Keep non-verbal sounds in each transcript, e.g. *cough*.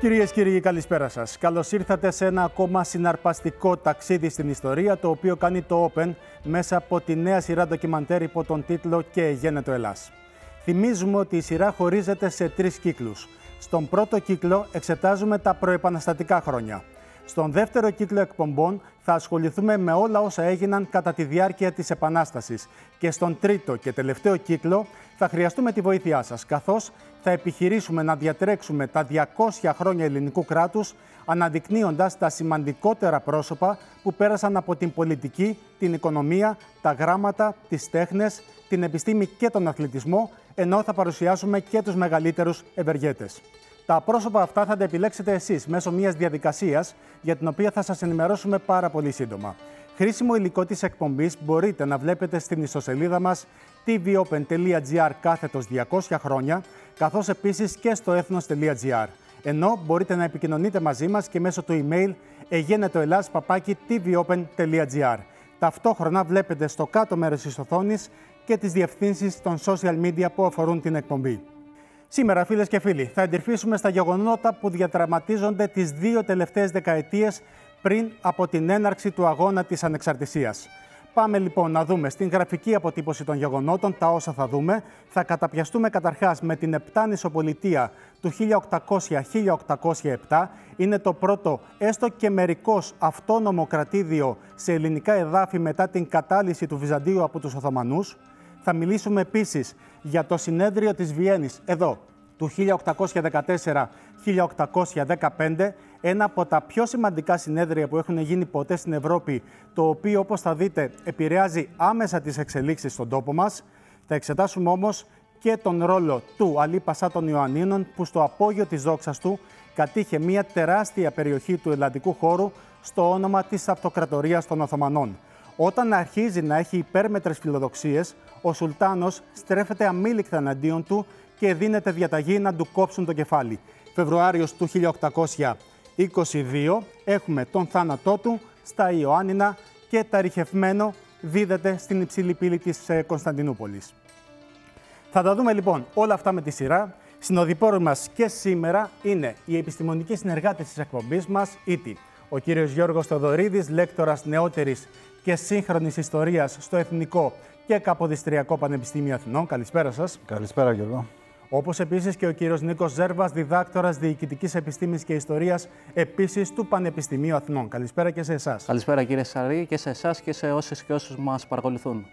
Κυρίες και κύριοι, καλησπέρα σας. Καλώς ήρθατε σε ένα ακόμα συναρπαστικό ταξίδι στην ιστορία, το οποίο κάνει το Open μέσα από τη νέα σειρά ντοκιμαντέρ υπό τον τίτλο Και γένετο Ελλάς. Θυμίζουμε ότι η σειρά χωρίζεται σε τρεις κύκλους. Στον πρώτο κύκλο εξετάζουμε τα προεπαναστατικά χρόνια. Στον δεύτερο κύκλο εκπομπών θα ασχοληθούμε με όλα όσα έγιναν κατά τη διάρκεια της Επανάστασης και στον τρίτο και τελευταίο κύκλο θα χρειαστούμε τη βοήθειά σας, καθώς θα επιχειρήσουμε να διατρέξουμε τα 200 χρόνια ελληνικού κράτους, αναδεικνύοντας τα σημαντικότερα πρόσωπα που πέρασαν από την πολιτική, την οικονομία, τα γράμματα, τις τέχνες, την επιστήμη και τον αθλητισμό, ενώ θα παρουσιάσουμε και τους μεγαλύτερους ευεργέτες. Τα πρόσωπα αυτά θα τα επιλέξετε εσείς μέσω μιας διαδικασίας για την οποία θα σας ενημερώσουμε πάρα πολύ σύντομα. Χρήσιμο υλικό της εκπομπής μπορείτε να βλέπετε στην ιστοσελίδα μας tvopen.gr κάθετος 200 χρόνια, καθώς επίσης και στο ethnos.gr. Ενώ μπορείτε να επικοινωνείτε μαζί μας και μέσω του email tvopen.gr. Ταυτόχρονα βλέπετε στο κάτω μέρος της οθόνης και τις διευθύνσεις των social media που αφορούν την εκπομπή. Σήμερα, φίλες και φίλοι, θα εντυρφήσουμε στα γεγονότα που διατραματίζονται τις δύο τελευταίες δεκαετίες πριν από την έναρξη του αγώνα της ανεξαρτησίας. Πάμε λοιπόν να δούμε στην γραφική αποτύπωση των γεγονότων τα όσα θα δούμε. Θα καταπιαστούμε καταρχάς με την Επτάνησο Πολιτεία του 1800-1807. Είναι το πρώτο έστω και μερικώς αυτόνομο κρατήδιο σε ελληνικά εδάφη μετά την κατάλυση του Βυζαντίου από τους Οθωμανούς. Θα μιλήσουμε επίσης για το συνέδριο της Βιέννης, εδώ, του 1814-1815, ένα από τα πιο σημαντικά συνέδρια που έχουν γίνει ποτέ στην Ευρώπη, το οποίο, όπως θα δείτε, επηρεάζει άμεσα τις εξελίξεις στον τόπο μας. Θα εξετάσουμε όμως και τον ρόλο του Αλή Πασά των Ιωαννίνων, που στο απόγειο της δόξας του κατήχε μια τεράστια περιοχή του ελλαντικού χώρου στο όνομα της Αυτοκρατορίας των Οθωμανών. Όταν αρχίζει να έχει υπέρμετρες φιλοδοξίες, ο Σουλτάνος στρέφεται αμήλικτα εναντίον του και δίνεται διαταγή να του κόψουν το κεφάλι. Φεβρουάριος του 1822 έχουμε τον θάνατό του στα Ιωάννινα και τα ρηχευμένο δίδεται στην υψηλή πύλη της ε, Κωνσταντινούπολης. Θα τα δούμε λοιπόν όλα αυτά με τη σειρά. Συνοδοιπόροι μας και σήμερα είναι οι επιστημονικοί συνεργάτες της εκπομπής μας, ήτι ο κύριος Γιώργος Θοδωρίδης, λέκτορας νεότερης και σύγχρονης ιστορίας στο Εθνικό και Καποδιστριακό Πανεπιστήμιο Αθηνών. Καλησπέρα σας. Καλησπέρα Γιώργο. Όπως επίσης και ο κύριος Νίκος Ζέρβας, διδάκτορας Διοικητικής Επιστήμης και Ιστορίας, επίσης του Πανεπιστημίου Αθηνών. Καλησπέρα και σε εσάς. Καλησπέρα κύριε Σαρή και σε εσάς και σε όσες και όσους μας παρακολουθούν.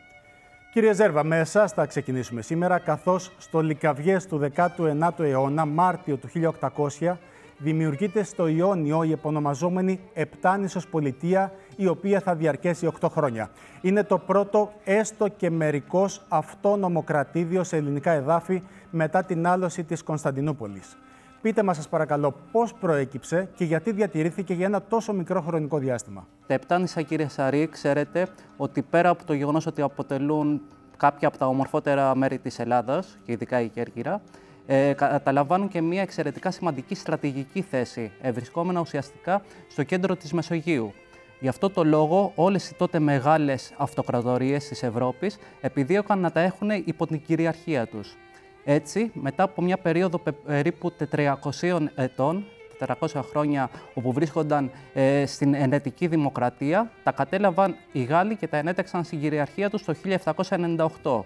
Κύριε Ζέρβα, με εσάς θα ξεκινήσουμε σήμερα, καθώς στο Λικαβιές του 19ου αιώνα, Μάρτιο του 1800, δημιουργείται στο Ιόνιο η επωνομαζόμενη Επτάνησος Πολιτεία, η οποία θα διαρκέσει 8 χρόνια. Είναι το πρώτο έστω και μερικός αυτόνομο κρατήδιο σε ελληνικά εδάφη μετά την άλωση της Κωνσταντινούπολης. Πείτε μας σας παρακαλώ πώς προέκυψε και γιατί διατηρήθηκε για ένα τόσο μικρό χρονικό διάστημα. Τα Επτάνησα κύριε Σαρή, ξέρετε ότι πέρα από το γεγονός ότι αποτελούν κάποια από τα ομορφότερα μέρη της Ελλάδας, και ειδικά η Κέρκυρα, ε, καταλαμβάνουν και μια εξαιρετικά σημαντική στρατηγική θέση, ευρισκόμενα ουσιαστικά στο κέντρο της Μεσογείου. Γι' αυτό το λόγο όλες οι τότε μεγάλες αυτοκρατορίες της Ευρώπης επιδίωκαν να τα έχουν υπό την κυριαρχία τους. Έτσι, μετά από μια περίοδο περίπου 400 ετών, 400 χρόνια όπου βρίσκονταν ε, στην ενετική δημοκρατία, τα κατέλαβαν οι Γάλλοι και τα ενέταξαν στην κυριαρχία τους το 1798.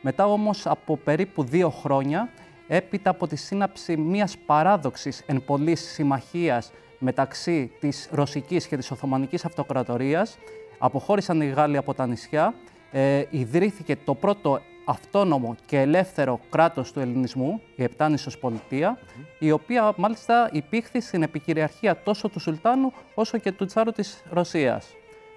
Μετά όμως από περίπου δύο χρόνια, έπειτα από τη σύναψη μιας παράδοξης εν πολλής συμμαχίας μεταξύ της Ρωσικής και της Οθωμανικής Αυτοκρατορίας, αποχώρησαν οι Γάλλοι από τα νησιά, ε, ιδρύθηκε το πρώτο αυτόνομο και ελεύθερο κράτος του ελληνισμού, η Επτάνησος Πολιτεία, η οποία μάλιστα υπήρχε στην επικυριαρχία τόσο του Σουλτάνου όσο και του Τσάρου της Ρωσίας.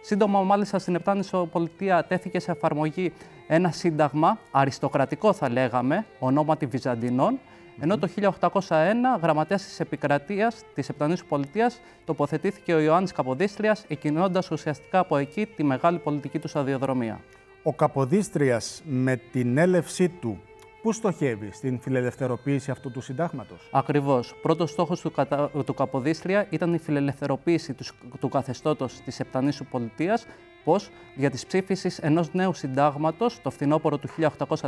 Σύντομα, μάλιστα, στην Επτάνησο Πολιτεία τέθηκε σε εφαρμογή ένα σύνταγμα, αριστοκρατικό θα λέγαμε, ονόματι Βυζαντινών, ενώ το 1801 γραμματέας της επικρατείας της Επτανήσου Πολιτείας τοποθετήθηκε ο Ιωάννης Καποδίστριας, εκκινώντας ουσιαστικά από εκεί τη μεγάλη πολιτική του σταδιοδρομία. Ο Καποδίστριας με την έλευσή του Πού στοχεύει στην φιλελευθεροποίηση αυτού του συντάγματος; Ακριβώς. Πρώτος στόχος του, κατα... του Καποδίστρια ήταν η φιλελευθεροποίηση του, του καθεστώτος της Επτανήσου Πολιτείας. Πώ για τη ψήφιση ενός νέου συντάγματος το φθινόπωρο του 1803,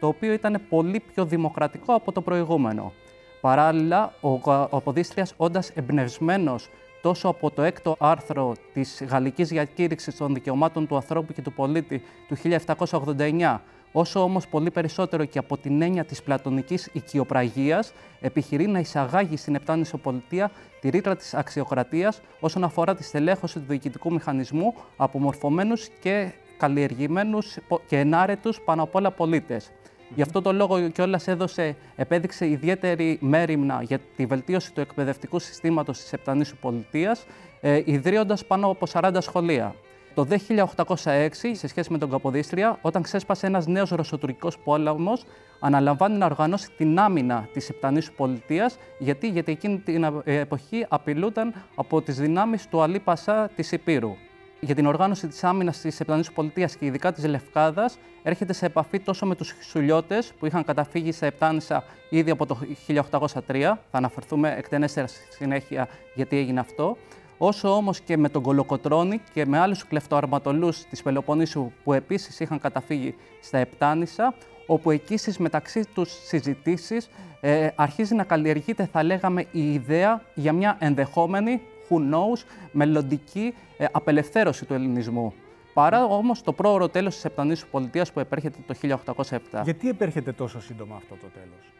το οποίο ήταν πολύ πιο δημοκρατικό από το προηγούμενο. Παράλληλα, ο Αποδίστριας, όντας εμπνευσμένος τόσο από το έκτο άρθρο της Γαλλικής Διακήρυξης των Δικαιωμάτων του Ανθρώπου και του Πολίτη του 1789, όσο όμως πολύ περισσότερο και από την έννοια της πλατωνικής οικειοπραγίας, επιχειρεί να εισαγάγει στην Επτάνησο Πολιτεία τη ρήτρα της αξιοκρατίας όσον αφορά τη στελέχωση του διοικητικού μηχανισμού από μορφωμένους και καλλιεργημένους και ενάρετους πάνω απ' όλα πολίτες. Γι' αυτό το λόγο κιόλας έδωσε, επέδειξε ιδιαίτερη μέρημνα για τη βελτίωση του εκπαιδευτικού συστήματος της Επτανήσου Πολιτείας, ε, ιδρύοντας πάνω από 40 σχολεία. Το 1806, σε σχέση με τον Καποδίστρια, όταν ξέσπασε ένας νέος ρωσοτουρκικός πόλεμος, αναλαμβάνει να οργανώσει την άμυνα της Επτανήσου Πολιτείας, γιατί, γιατί εκείνη την εποχή απειλούνταν από τις δυνάμεις του Αλή Πασά της Υπήρου για την οργάνωση της άμυνας της Επτανήσου Πολιτείας και ειδικά της Λευκάδας, έρχεται σε επαφή τόσο με τους Χισουλιώτε που είχαν καταφύγει σε Επτάνησα ήδη από το 1803. Θα αναφερθούμε εκτενέστερα στη συνέχεια γιατί έγινε αυτό. Όσο όμως και με τον Κολοκοτρόνη και με άλλους κλεφτοαρματολούς της Πελοποννήσου που επίσης είχαν καταφύγει στα Επτάνησα, όπου εκεί στις μεταξύ τους συζητήσεις ε, αρχίζει να καλλιεργείται, θα λέγαμε, η ιδέα για μια ενδεχόμενη who knows, μελλοντική ε, απελευθέρωση του ελληνισμού. Παρά όμως το πρόωρο τέλος της Επτανήσου Πολιτείας που επέρχεται το 1807. Γιατί επέρχεται τόσο σύντομα αυτό το τέλος;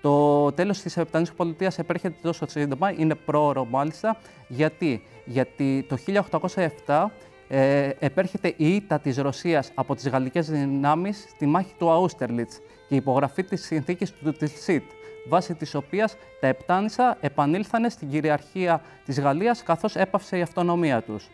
Το τέλος της Επτανήσου Πολιτείας επέρχεται τόσο σύντομα, είναι πρόωρο μάλιστα. Γιατί, Γιατί το 1807 ε, επέρχεται η ήττα της Ρωσίας από τις γαλλικές δυνάμεις στη μάχη του Αούστερλιτς και η υπογραφή της συνθήκης του Τιλσίτ βάσει της οποίας τα Επτάνησα επανήλθανε στην κυριαρχία της Γαλλίας καθώς έπαυσε η αυτονομία τους.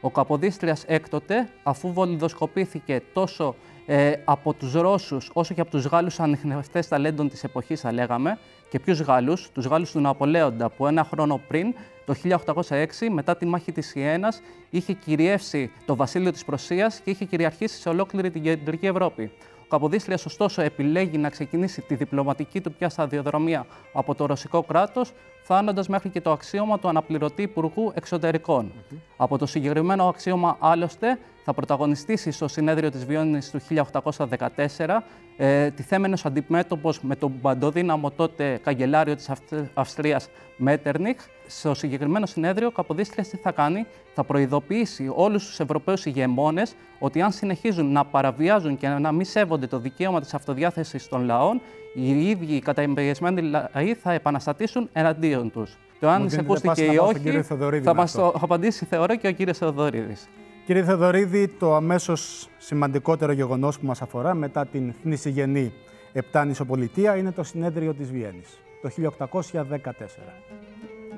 Ο Καποδίστριας έκτοτε, αφού βολιδοσκοπήθηκε τόσο ε, από τους Ρώσους όσο και από τους Γάλλους ανιχνευτές ταλέντων της εποχής, θα λέγαμε, και ποιους Γάλλους, τους Γάλλους του Ναπολέοντα, που ένα χρόνο πριν, το 1806, μετά τη μάχη της Ιένας, είχε κυριεύσει το βασίλειο της Προσίας και είχε κυριαρχήσει σε ολόκληρη την κεντρική Ευρώπη. Καποδίστρια, ωστόσο, επιλέγει να ξεκινήσει τη διπλωματική του πια σταδιοδρομία από το ρωσικό κράτος, φτάνοντας μέχρι και το αξίωμα του αναπληρωτή Υπουργού Εξωτερικών. Από το συγκεκριμένο αξίωμα, άλλωστε, θα πρωταγωνιστήσει στο συνέδριο της Βιώνης του 1814, ε, τιθέμενος αντιμέτωπος με τον παντοδύναμο τότε καγκελάριο της Αυστρίας Μέτερνιχ. Στο συγκεκριμένο συνέδριο, ο Καποδίστριας τι θα κάνει, θα προειδοποιήσει όλους τους Ευρωπαίους ηγεμόνες ότι αν συνεχίζουν να παραβιάζουν και να μη σέβονται το δικαίωμα της αυτοδιάθεσης των λαών, οι ίδιοι οι καταεμπεριασμένοι λαοί θα επαναστατήσουν εναντίον τους. Το αν εισακούστηκε ή όχι, θα μας το απαντήσει θεωρώ και ο κύριος Θεοδωρίδης. Κύριε Θεοδωρίδη, το αμέσως σημαντικότερο γεγονός που μας αφορά μετά την θνησιγενή Επτάνησοπολιτεία είναι το συνέδριο της Βιέννης, το 1814.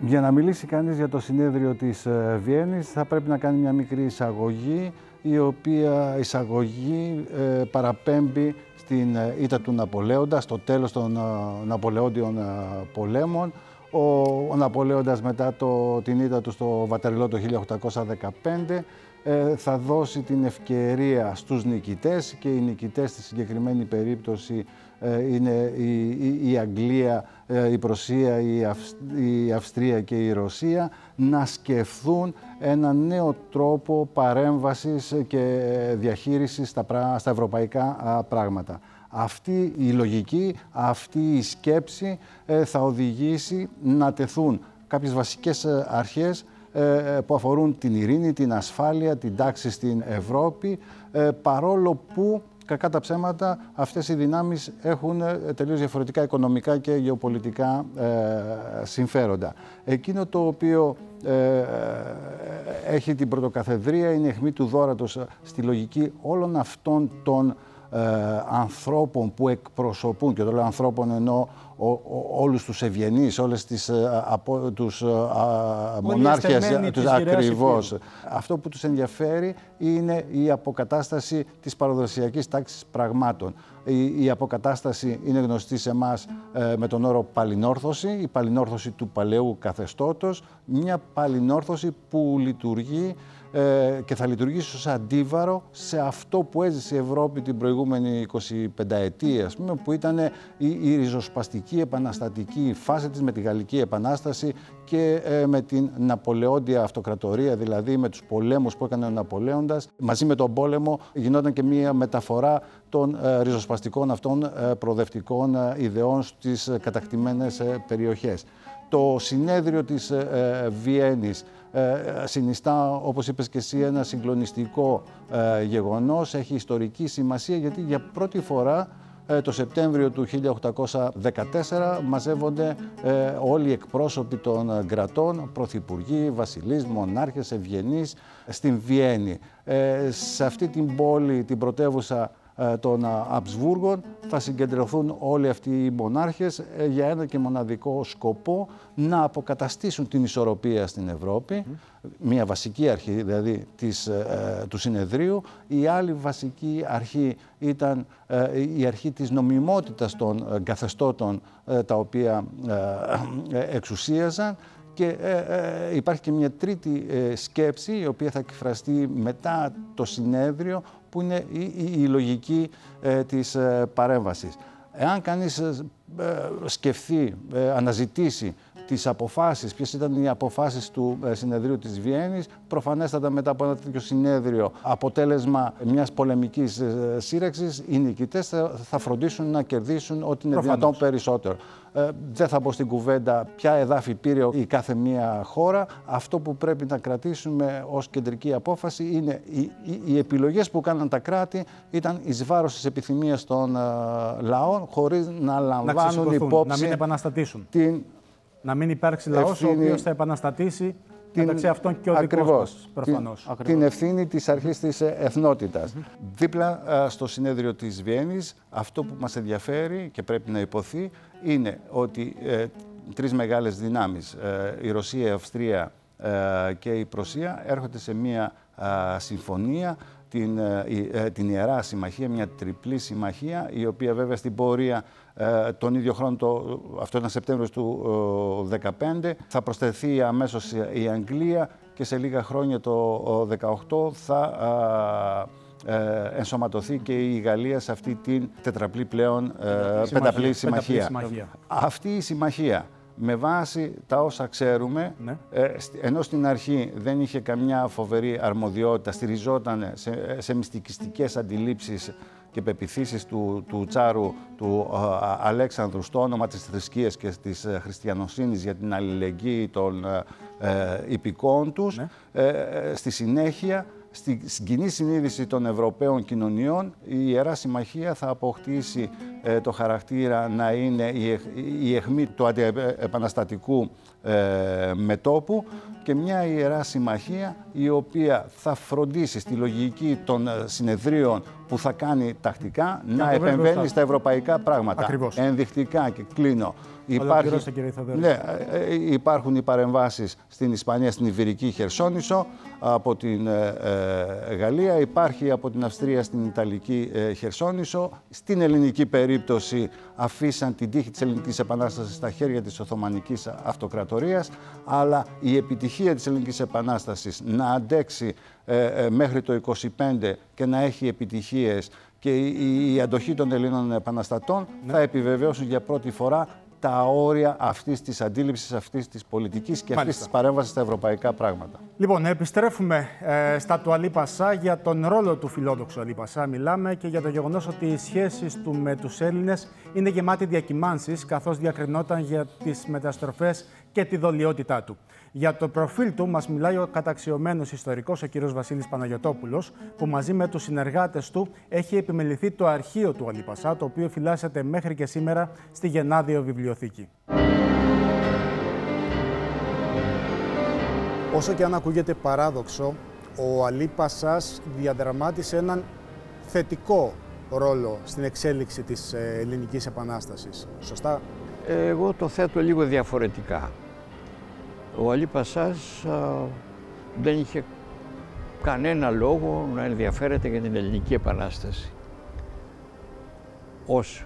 Για να μιλήσει κανείς για το συνέδριο της ε, Βιέννης θα πρέπει να κάνει μια μικρή εισαγωγή η οποία εισαγωγή ε, παραπέμπει στην ε, ήττα του Ναπολέοντα, στο τέλος των Ναπολεόντιων πολέμων. Ο, ο Ναπολέοντας μετά το, την ήττα του στο Βατερλό το 1815 ε, θα δώσει την ευκαιρία στους νικητές και οι νικητές στη συγκεκριμένη περίπτωση ε, είναι η, η, Αγγλία, ε, η Προσία, η, η Αυστρία και η Ρωσία να σκεφτούν ένα νέο τρόπο παρέμβασης και διαχείρισης στα, στα ευρωπαϊκά πράγματα. Αυτή η λογική, αυτή η σκέψη θα οδηγήσει να τεθούν κάποιες βασικές αρχές ε, που αφορούν την ειρήνη, την ασφάλεια, την τάξη στην Ευρώπη, ε, παρόλο που κακά τα ψέματα αυτές οι δυνάμεις έχουν ε, τελείως διαφορετικά οικονομικά και γεωπολιτικά συμφέροντα. Εκείνο το οποίο έχει την πρωτοκαθεδρία είναι η αιχμή του δόρατος στη λογική όλων αυτών των ανθρώπων που εκπροσωπούν, και το λέω ανθρώπων ενώ όλους τους ευγενείς, όλες τις ε, από, τους ε, μονάρχες, τους ακριβώς. Αυτό που τους ενδιαφέρει είναι η αποκατάσταση της παραδοσιακής τάξης πραγμάτων. Η, η αποκατάσταση είναι γνωστή σε εμάς ε, με τον όρο παλινόρθωση, η παλινόρθωση του παλαιού καθεστώτος, μια παλινόρθωση που λειτουργεί ε, και θα λειτουργήσει ως αντίβαρο σε αυτό που έζησε η Ευρώπη την προηγούμενη 25 ετία, που ήταν η, η ριζοσπαστική βασική επαναστατική φάση της με τη Γαλλική Επανάσταση και ε, με την Ναπολεόντια Αυτοκρατορία, δηλαδή με τους πολέμους που έκανε ο Ναπολέοντας. Μαζί με τον πόλεμο γινόταν και μία μεταφορά των ε, ριζοσπαστικών αυτών ε, προοδευτικών ιδεών στις κατακτημένες περιοχές. Το συνέδριο της Βιέννης συνιστά, όπως είπες και εσύ, ένα συγκλονιστικό γεγονός, έχει ιστορική σημασία γιατί για πρώτη φορά ε, το Σεπτέμβριο του 1814 μαζεύονται ε, όλοι οι εκπρόσωποι των ε, κρατών, πρωθυπουργοί, βασιλείς, μονάρχες, ευγενείς, στην Βιέννη. σε αυτή την πόλη, την πρωτεύουσα ε, των Αψβούργων θα συγκεντρωθούν όλοι αυτοί οι μονάρχες ε, για ένα και μοναδικό σκοπό να αποκαταστήσουν την ισορροπία στην Ευρώπη, μια βασική αρχή δηλαδή της, ε, του συνεδρίου. Η άλλη βασική αρχή ήταν η αρχή της νομιμότητας των καθεστώτων τα οποία εξουσίαζαν και υπάρχει και μια τρίτη σκέψη η οποία θα εκφραστεί μετά το συνέδριο που είναι η, λογική ε, της ε, παρέμβασης. Εάν κανείς ε, σκεφτεί, αναζητήσει τις αποφάσεις, ποιες ήταν οι αποφάσεις του συνεδρίου της Βιέννης, προφανέστατα μετά από ένα τέτοιο συνέδριο, αποτέλεσμα μιας πολεμικής σύρεξης, οι νικητές θα φροντίσουν να κερδίσουν ό,τι είναι δυνατόν περισσότερο. Ε, δεν θα πω στην κουβέντα ποια εδάφη πήρε η κάθε μία χώρα. Αυτό που πρέπει να κρατήσουμε ως κεντρική απόφαση είναι οι, οι, οι επιλογές που κάναν τα κράτη ήταν εις βάρος της επιθυμίας των ε, λαών χωρίς να λαμβάνουν να υπόψη... Να μην επαναστατήσουν. Την να μην υπάρξει λαός ο οποίος θα επαναστατήσει την... μεταξύ αυτών και ο δικός προφανώς. Την, την ευθύνη της αρχής της εθνότητας. Δίπλα στο συνέδριο της Βιέννης, αυτό που μας ενδιαφέρει και πρέπει να υποθεί είναι ότι ε, τρεις μεγάλες δυνάμεις, ε, η Ρωσία, η Αυστρία ε, και η Προσία, έρχονται σε μία συμφωνία την, την Ιερά Συμμαχία, μια τριπλή συμμαχία, η οποία βέβαια στην πορεία τον ίδιο χρόνο, το, αυτό ήταν Σεπτέμβριος του 2015, θα προσθεθεί αμέσως η Αγγλία και σε λίγα χρόνια το 2018 θα ε, ενσωματωθεί και η Γαλλία σε αυτή την τετραπλή πλέον ε, πενταπλή συμμαχία. Αυτή η συμμαχία με βάση τα όσα ξέρουμε, ναι. ε, ενώ στην αρχή δεν είχε καμιά φοβερή αρμοδιότητα, στηριζόταν σε, σε μυστικιστικές αντιλήψεις και πεπιθήσεις του, του Τσάρου, του ε, Αλέξανδρου στο όνομα της θρησκείας και της ε, χριστιανοσύνης για την αλληλεγγύη των ε, υπηκών τους. Ναι. στη συνέχεια στην κοινή συνείδηση των Ευρωπαίων κοινωνιών η Ιερά Συμμαχία θα αποκτήσει ε, το χαρακτήρα να είναι η, η αιχμή του αντιεπαναστατικού ε, μετόπου και μια Ιερά Συμμαχία η οποία θα φροντίσει στη λογική των ε, συνεδρίων που θα κάνει τακτικά να επεμβαίνει στα ευρωπαϊκά πράγματα. Ακριβώς. Ενδεικτικά και κλείνω. Υπάρχει, ναι, ε, ε, υπάρχουν οι παρεμβάσεις στην Ισπανία, στην Ιβηρική Χερσόνησο, από την ε, Γαλλία, υπάρχει από την Αυστρία στην Ιταλική Χερσόνησο. Στην ελληνική περίπτωση αφήσαν την τύχη της ελληνικής επανάστασης στα χέρια της Οθωμανικής Αυτοκρατορίας, αλλά η επιτυχία της ελληνικής επανάστασης να αντέξει μέχρι το 25 και να έχει επιτυχίες και η αντοχή των Ελλήνων επαναστατών ναι. θα επιβεβαιώσουν για πρώτη φορά τα όρια αυτής της αντίληψης, αυτής της πολιτικής και αυτής της παρέμβασης στα ευρωπαϊκά πράγματα. Λοιπόν, επιστρέφουμε ε, στα του Αλή Πασά για τον ρόλο του φιλόδοξου Αλή Πασά. Μιλάμε και για το γεγονός ότι οι σχέσεις του με τους Έλληνες είναι γεμάτη διακυμάνσεις, καθώς διακρινόταν για τις μεταστροφές και τη δολιότητά του. Για το προφίλ του μας μιλάει ο καταξιωμένος ιστορικός, ο κ. Βασίλης Παναγιωτόπουλος, που μαζί με τους συνεργάτες του έχει επιμεληθεί το αρχείο του Αλίπασά, το οποίο φυλάσσεται μέχρι και σήμερα στη Γενάδιο Βιβλιοθήκη. Όσο και αν ακούγεται παράδοξο, ο Αλίπασάς διαδραμάτισε έναν θετικό ρόλο στην εξέλιξη της ε, ελληνικής επανάστασης. Σωστά; Εγώ το θέτω λίγο διαφορετικά. Ο Αλή Πασάς δεν είχε κανένα λόγο να ενδιαφέρεται για την Ελληνική Επανάσταση. Ως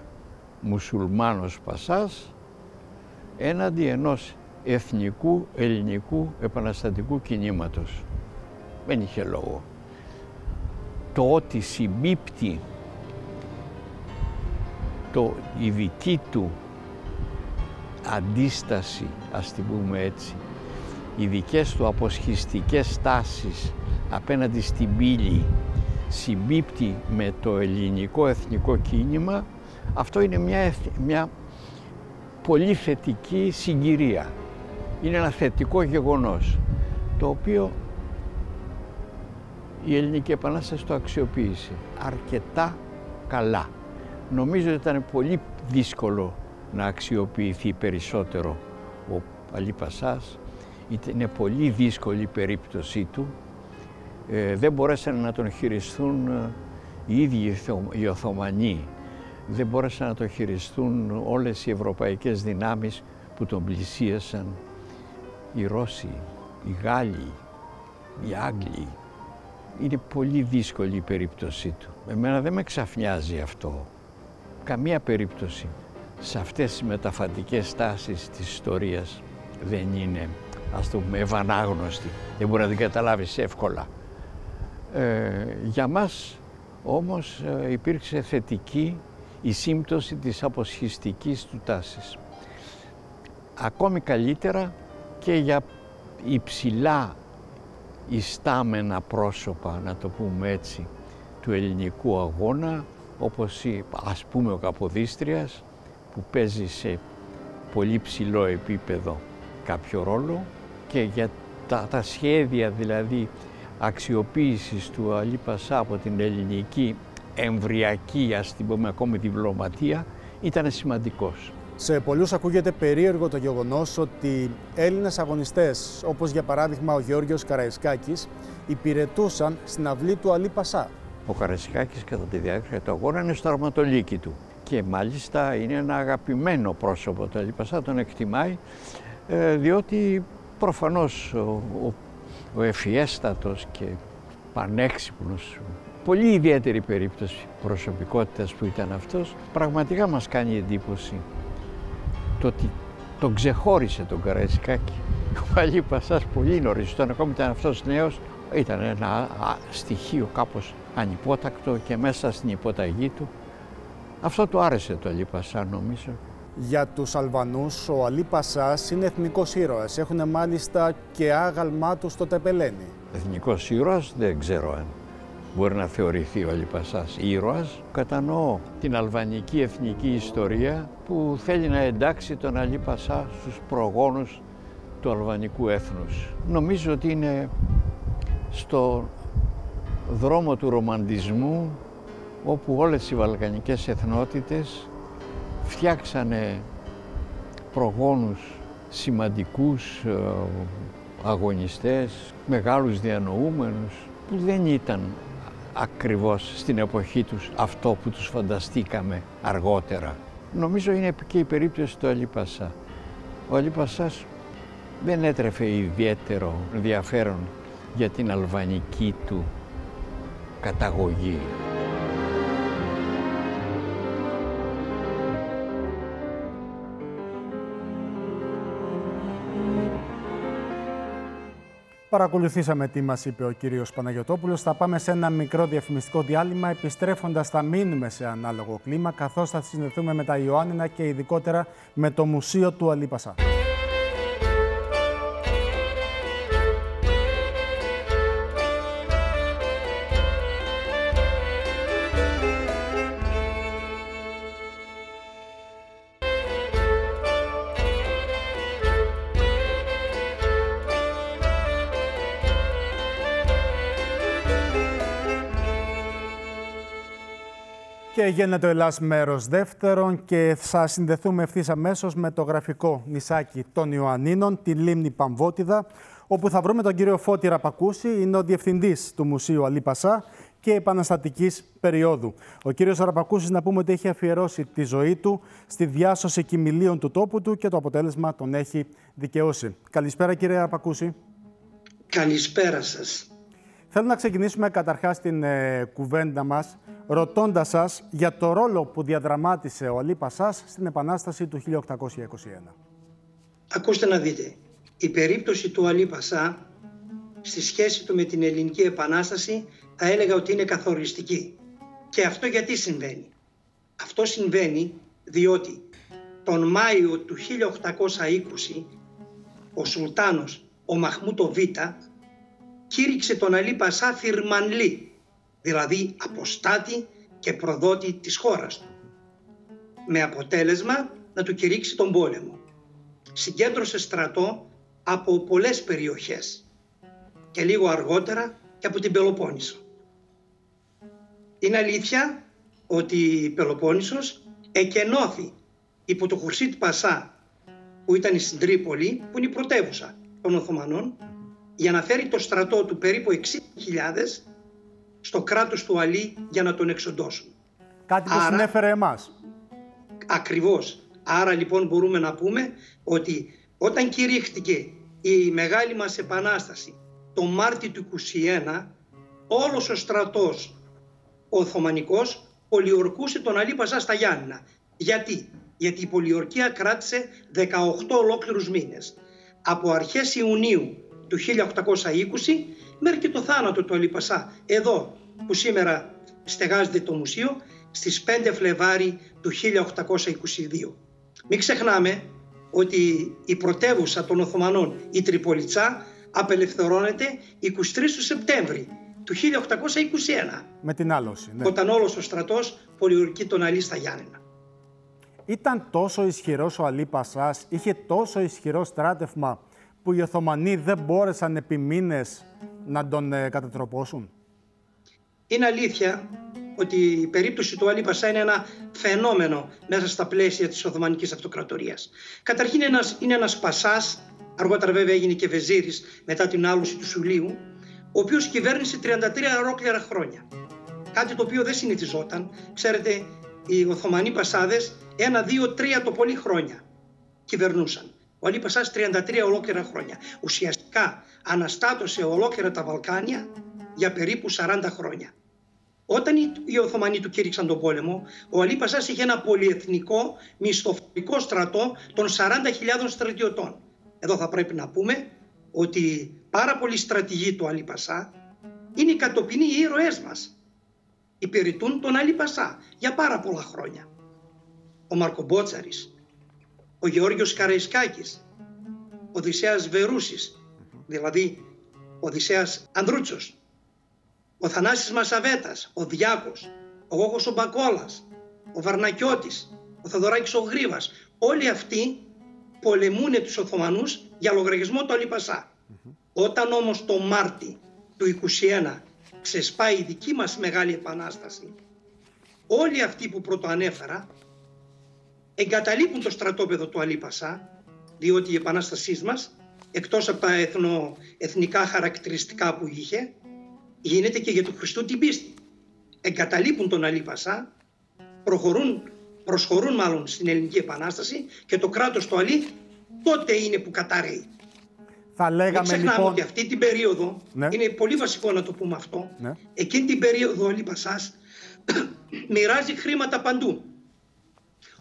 μουσουλμάνος Πασάς έναντι ενός εθνικού ελληνικού επαναστατικού κινήματος. Δεν είχε λόγο. Το ότι συμπίπτει το, η δική του αντίσταση, ας την πούμε έτσι, οι δικές του αποσχιστικές τάσεις απέναντι στην πύλη συμπίπτει με το ελληνικό εθνικό κίνημα, αυτό είναι μια, μια πολύ θετική συγκυρία. Είναι ένα θετικό γεγονός, το οποίο η Ελληνική Επανάσταση το αξιοποίησε αρκετά καλά. Νομίζω ότι ήταν πολύ δύσκολο να αξιοποιηθεί περισσότερο ο Αλή Πασάς. Είναι πολύ δύσκολη η περίπτωσή του. Ε, δεν μπορέσαν να τον χειριστούν ε, οι ίδιοι οι Οθωμανοί. Δεν μπορέσαν να τον χειριστούν όλες οι ευρωπαϊκές δυνάμεις που τον πλησίασαν. Οι Ρώσοι, οι Γάλλοι, οι Άγγλοι. Είναι πολύ δύσκολη η περίπτωσή του. Εμένα δεν με ξαφνιάζει αυτό. Καμία περίπτωση σε αυτές τις μεταφαντικές τάσεις της ιστορίας δεν είναι, ας το πούμε, ευανάγνωστη. Δεν μπορεί να την καταλάβεις εύκολα. Ε, για μας όμως ε, υπήρξε θετική η σύμπτωση της αποσχιστικής του τάσης. Ακόμη καλύτερα και για υψηλά ιστάμενα πρόσωπα, να το πούμε έτσι, του ελληνικού αγώνα, όπως ας πούμε ο Καποδίστριας, που παίζει σε πολύ ψηλό επίπεδο κάποιο ρόλο και για τα, τα σχέδια δηλαδή αξιοποίησης του Αλή Πασά από την ελληνική εμβριακή, ας την πούμε ακόμη διπλωματία, ήταν σημαντικός. Σε πολλούς ακούγεται περίεργο το γεγονός ότι Έλληνες αγωνιστές, όπως για παράδειγμα ο Γεώργιος Καραϊσκάκης, υπηρετούσαν στην αυλή του Αλή Πασά. Ο Καραϊσκάκης κατά τη διάρκεια του αγώνα είναι στο αρματολίκι του και μάλιστα είναι ένα αγαπημένο πρόσωπο το Αλή Πασά, τον εκτιμάει, ε, διότι προφανώς ο, ο, ο ευφιέστατος και πανέξυπνος πολύ ιδιαίτερη περίπτωση προσωπικότητας που ήταν αυτός, πραγματικά μας κάνει εντύπωση το ότι τον ξεχώρισε τον Καραϊσκάκη. Ο Παλί Πασάς πολύ νωρίς, όταν ακόμη ήταν αυτός νέος, ήταν ένα στοιχείο κάπως ανυπότακτο και μέσα στην υποταγή του. Αυτό του άρεσε το Αλή Πασά νομίζω. Για τους Αλβανούς ο Αλή Πασάς είναι εθνικός ήρωας. Έχουν μάλιστα και άγαλμά του στο Τεπελένι. Εθνικός ήρωας δεν ξέρω αν μπορεί να θεωρηθεί ο Αλιπασάς ήρωας. Κατανοώ την αλβανική εθνική ιστορία που θέλει να εντάξει τον Αλιπασά στους προγόνους του αλβανικού έθνους. Νομίζω ότι είναι στο δρόμο του ρομαντισμού όπου όλες οι βαλκανικές εθνότητες φτιάξανε προγόνους σημαντικούς ε, αγωνιστές, μεγάλους διανοούμενους που δεν ήταν ακριβώς στην εποχή τους αυτό που τους φανταστήκαμε αργότερα. Νομίζω είναι και η περίπτωση του Αλίπασα. Ο Αλίπασας δεν έτρεφε ιδιαίτερο ενδιαφέρον για την αλβανική του καταγωγή. Παρακολουθήσαμε τι μας είπε ο κύριος Παναγιοτόπουλος. Θα πάμε σε ένα μικρό διαφημιστικό διάλειμμα. Επιστρέφοντας, θα μείνουμε σε ανάλογο κλίμα, καθώς θα συνδεθούμε με τα Ιωάννινα και ειδικότερα με το Μουσείο του Αλίπασα. Γίνεται ο Ελλάς μέρος δεύτερον και θα συνδεθούμε ευθύς αμέσως με το γραφικό νησάκι των Ιωαννίνων, τη λίμνη Παμβότιδα, όπου θα βρούμε τον κύριο Φώτη Ραπακούση, είναι ο διευθυντής του Μουσείου Αλή Πασά και επαναστατικής περίοδου. Ο κύριος Ραπακούσης να πούμε ότι έχει αφιερώσει τη ζωή του στη διάσωση κοιμηλίων του τόπου του και το αποτέλεσμα τον έχει δικαιώσει. Καλησπέρα κύριε Ραπακούση. Καλησπέρα σας. Θέλω να ξεκινήσουμε καταρχάς την ε, κουβέντα μας ρωτώντας σας για το ρόλο που διαδραμάτισε ο Αλή Πασάς στην Επανάσταση του 1821. Ακούστε να δείτε. Η περίπτωση του Αλή Πασά στη σχέση του με την Ελληνική Επανάσταση θα έλεγα ότι είναι καθοριστική. Και αυτό γιατί συμβαίνει. Αυτό συμβαίνει διότι τον Μάιο του 1820 ο Σουλτάνος, ο Μαχμούτο Β, κήρυξε τον Αλή Πασά Θυρμανλή, δηλαδή αποστάτη και προδότη της χώρας του. Με αποτέλεσμα να του κηρύξει τον πόλεμο. Συγκέντρωσε στρατό από πολλές περιοχές και λίγο αργότερα και από την Πελοπόννησο. Είναι αλήθεια ότι η Πελοπόννησος εκενώθη υπό το Χουρσίτ Πασά που ήταν στην Τρίπολη, που είναι η πρωτεύουσα των Οθωμανών, για να φέρει το στρατό του περίπου 60.000 στο κράτος του Αλή για να τον εξοντώσουν. Κάτι που Άρα, συνέφερε εμάς. Ακριβώς. Άρα λοιπόν μπορούμε να πούμε ότι όταν κηρύχτηκε η μεγάλη μας επανάσταση το Μάρτιο του 21, όλος ο στρατός ο Οθωμανικός πολιορκούσε τον Αλή Πασά στα Γιάννηνα. Γιατί; Γιατί η πολιορκία κράτησε 18 ολόκληρους μήνες. Από αρχές Ιουνίου του 1820 μέχρι και το θάνατο του Αλή Πασά. Εδώ που σήμερα στεγάζεται το μουσείο στις 5 Φλεβάρι του 1822. Μην ξεχνάμε ότι η πρωτεύουσα των Οθωμανών, η Τριπολιτσά, απελευθερώνεται 23 του Σεπτέμβρη του 1821. Με την άλωση. Ναι. Όταν όλος ο στρατός πολιορκεί τον Αλή στα Γιάννενα. Ήταν τόσο ισχυρός ο Αλή Πασάς, είχε τόσο ισχυρό στράτευμα που οι Οθωμανοί δεν μπόρεσαν επί μήνες να τον ε, κατατροπώσουν; Είναι αλήθεια ότι η περίπτωση του Αλή Πασά είναι ένα φαινόμενο μέσα στα πλαίσια της Οθωμανικής Αυτοκρατορίας. Καταρχήν ένας, είναι ένας Πασάς, αργότερα βέβαια έγινε και Βεζίρης μετά την άλωση του Σουλίου, ο οποίος κυβέρνησε 33 ολόκληρα χρόνια. Κάτι το οποίο δεν συνηθιζόταν. Ξέρετε, οι Οθωμανοί Πασάδες ένα, δύο, τρία το πολύ χρόνια κυβερνούσαν. Ο Αλή Πασάς 33 ολόκληρα χρόνια. Ουσιαστικά αναστάτωσε ολόκληρα τα Βαλκάνια για περίπου 40 χρόνια. Όταν οι Οθωμανοί του κήρυξαν τον πόλεμο, ο Αλή Πασάς είχε ένα πολυεθνικό μισθοφορικό στρατό των 40.000 στρατιωτών. Εδώ θα πρέπει να πούμε ότι πάρα πολλοί στρατηγοί του Αλή Πασά είναι οι κατοπινοί ήρωές μας. Υπηρετούν τον Αλή Πασά για πάρα πολλά χρόνια. Ο Μαρκομπότσαρης, ο Γεώργιος Καραϊσκάκης, ο Οδυσσέας Βερούσης, δηλαδή ο Οδυσσέας Ανδρούτσος, ο Θανάσης Μασαβέτας, ο Διάκος, ο Γόγος ο Μπακόλας, ο Βαρνακιώτης, ο Θοδωράκης ο Γρήβας, όλοι αυτοί πολεμούν τους Οθωμανούς για λογαριασμό του Αλιπασά. Όταν όμως το Μάρτι του 21 ξεσπάει η δική μας μεγάλη επανάσταση, όλοι αυτοί που πρωτοανέφερα εγκαταλείπουν το στρατόπεδο του Αλίπασα, διότι η επανάστασή μας, εκτός από τα εθνο, εθνικά χαρακτηριστικά που είχε, γίνεται και για του Χριστού την πίστη. Εγκαταλείπουν τον Αλίπασα, προχωρούν, προσχωρούν μάλλον στην ελληνική επανάσταση και το κράτος του Αλή τότε είναι που καταραίει. Θα λέγαμε Μην ξεχνάμε λοιπόν... ότι αυτή την περίοδο, ναι. είναι πολύ βασικό να το πούμε αυτό, ναι. εκείνη την περίοδο ο Αλίπασας *clears throat* μοιράζει χρήματα παντού